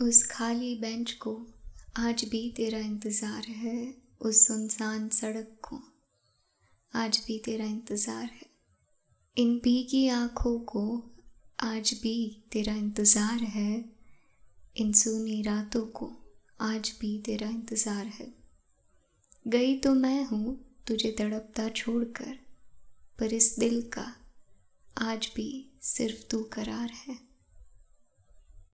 उस खाली बेंच को आज भी तेरा इंतज़ार है, उस सुनसान सड़क को आज भी तेरा इंतज़ार है। इन भीगी आँखों को आज भी तेरा इंतज़ार है, इन सूनी रातों को आज भी तेरा इंतज़ार है। गई तो मैं हूँ तुझे तड़पता छोड़कर, पर इस दिल का आज भी सिर्फ़ तू करार है।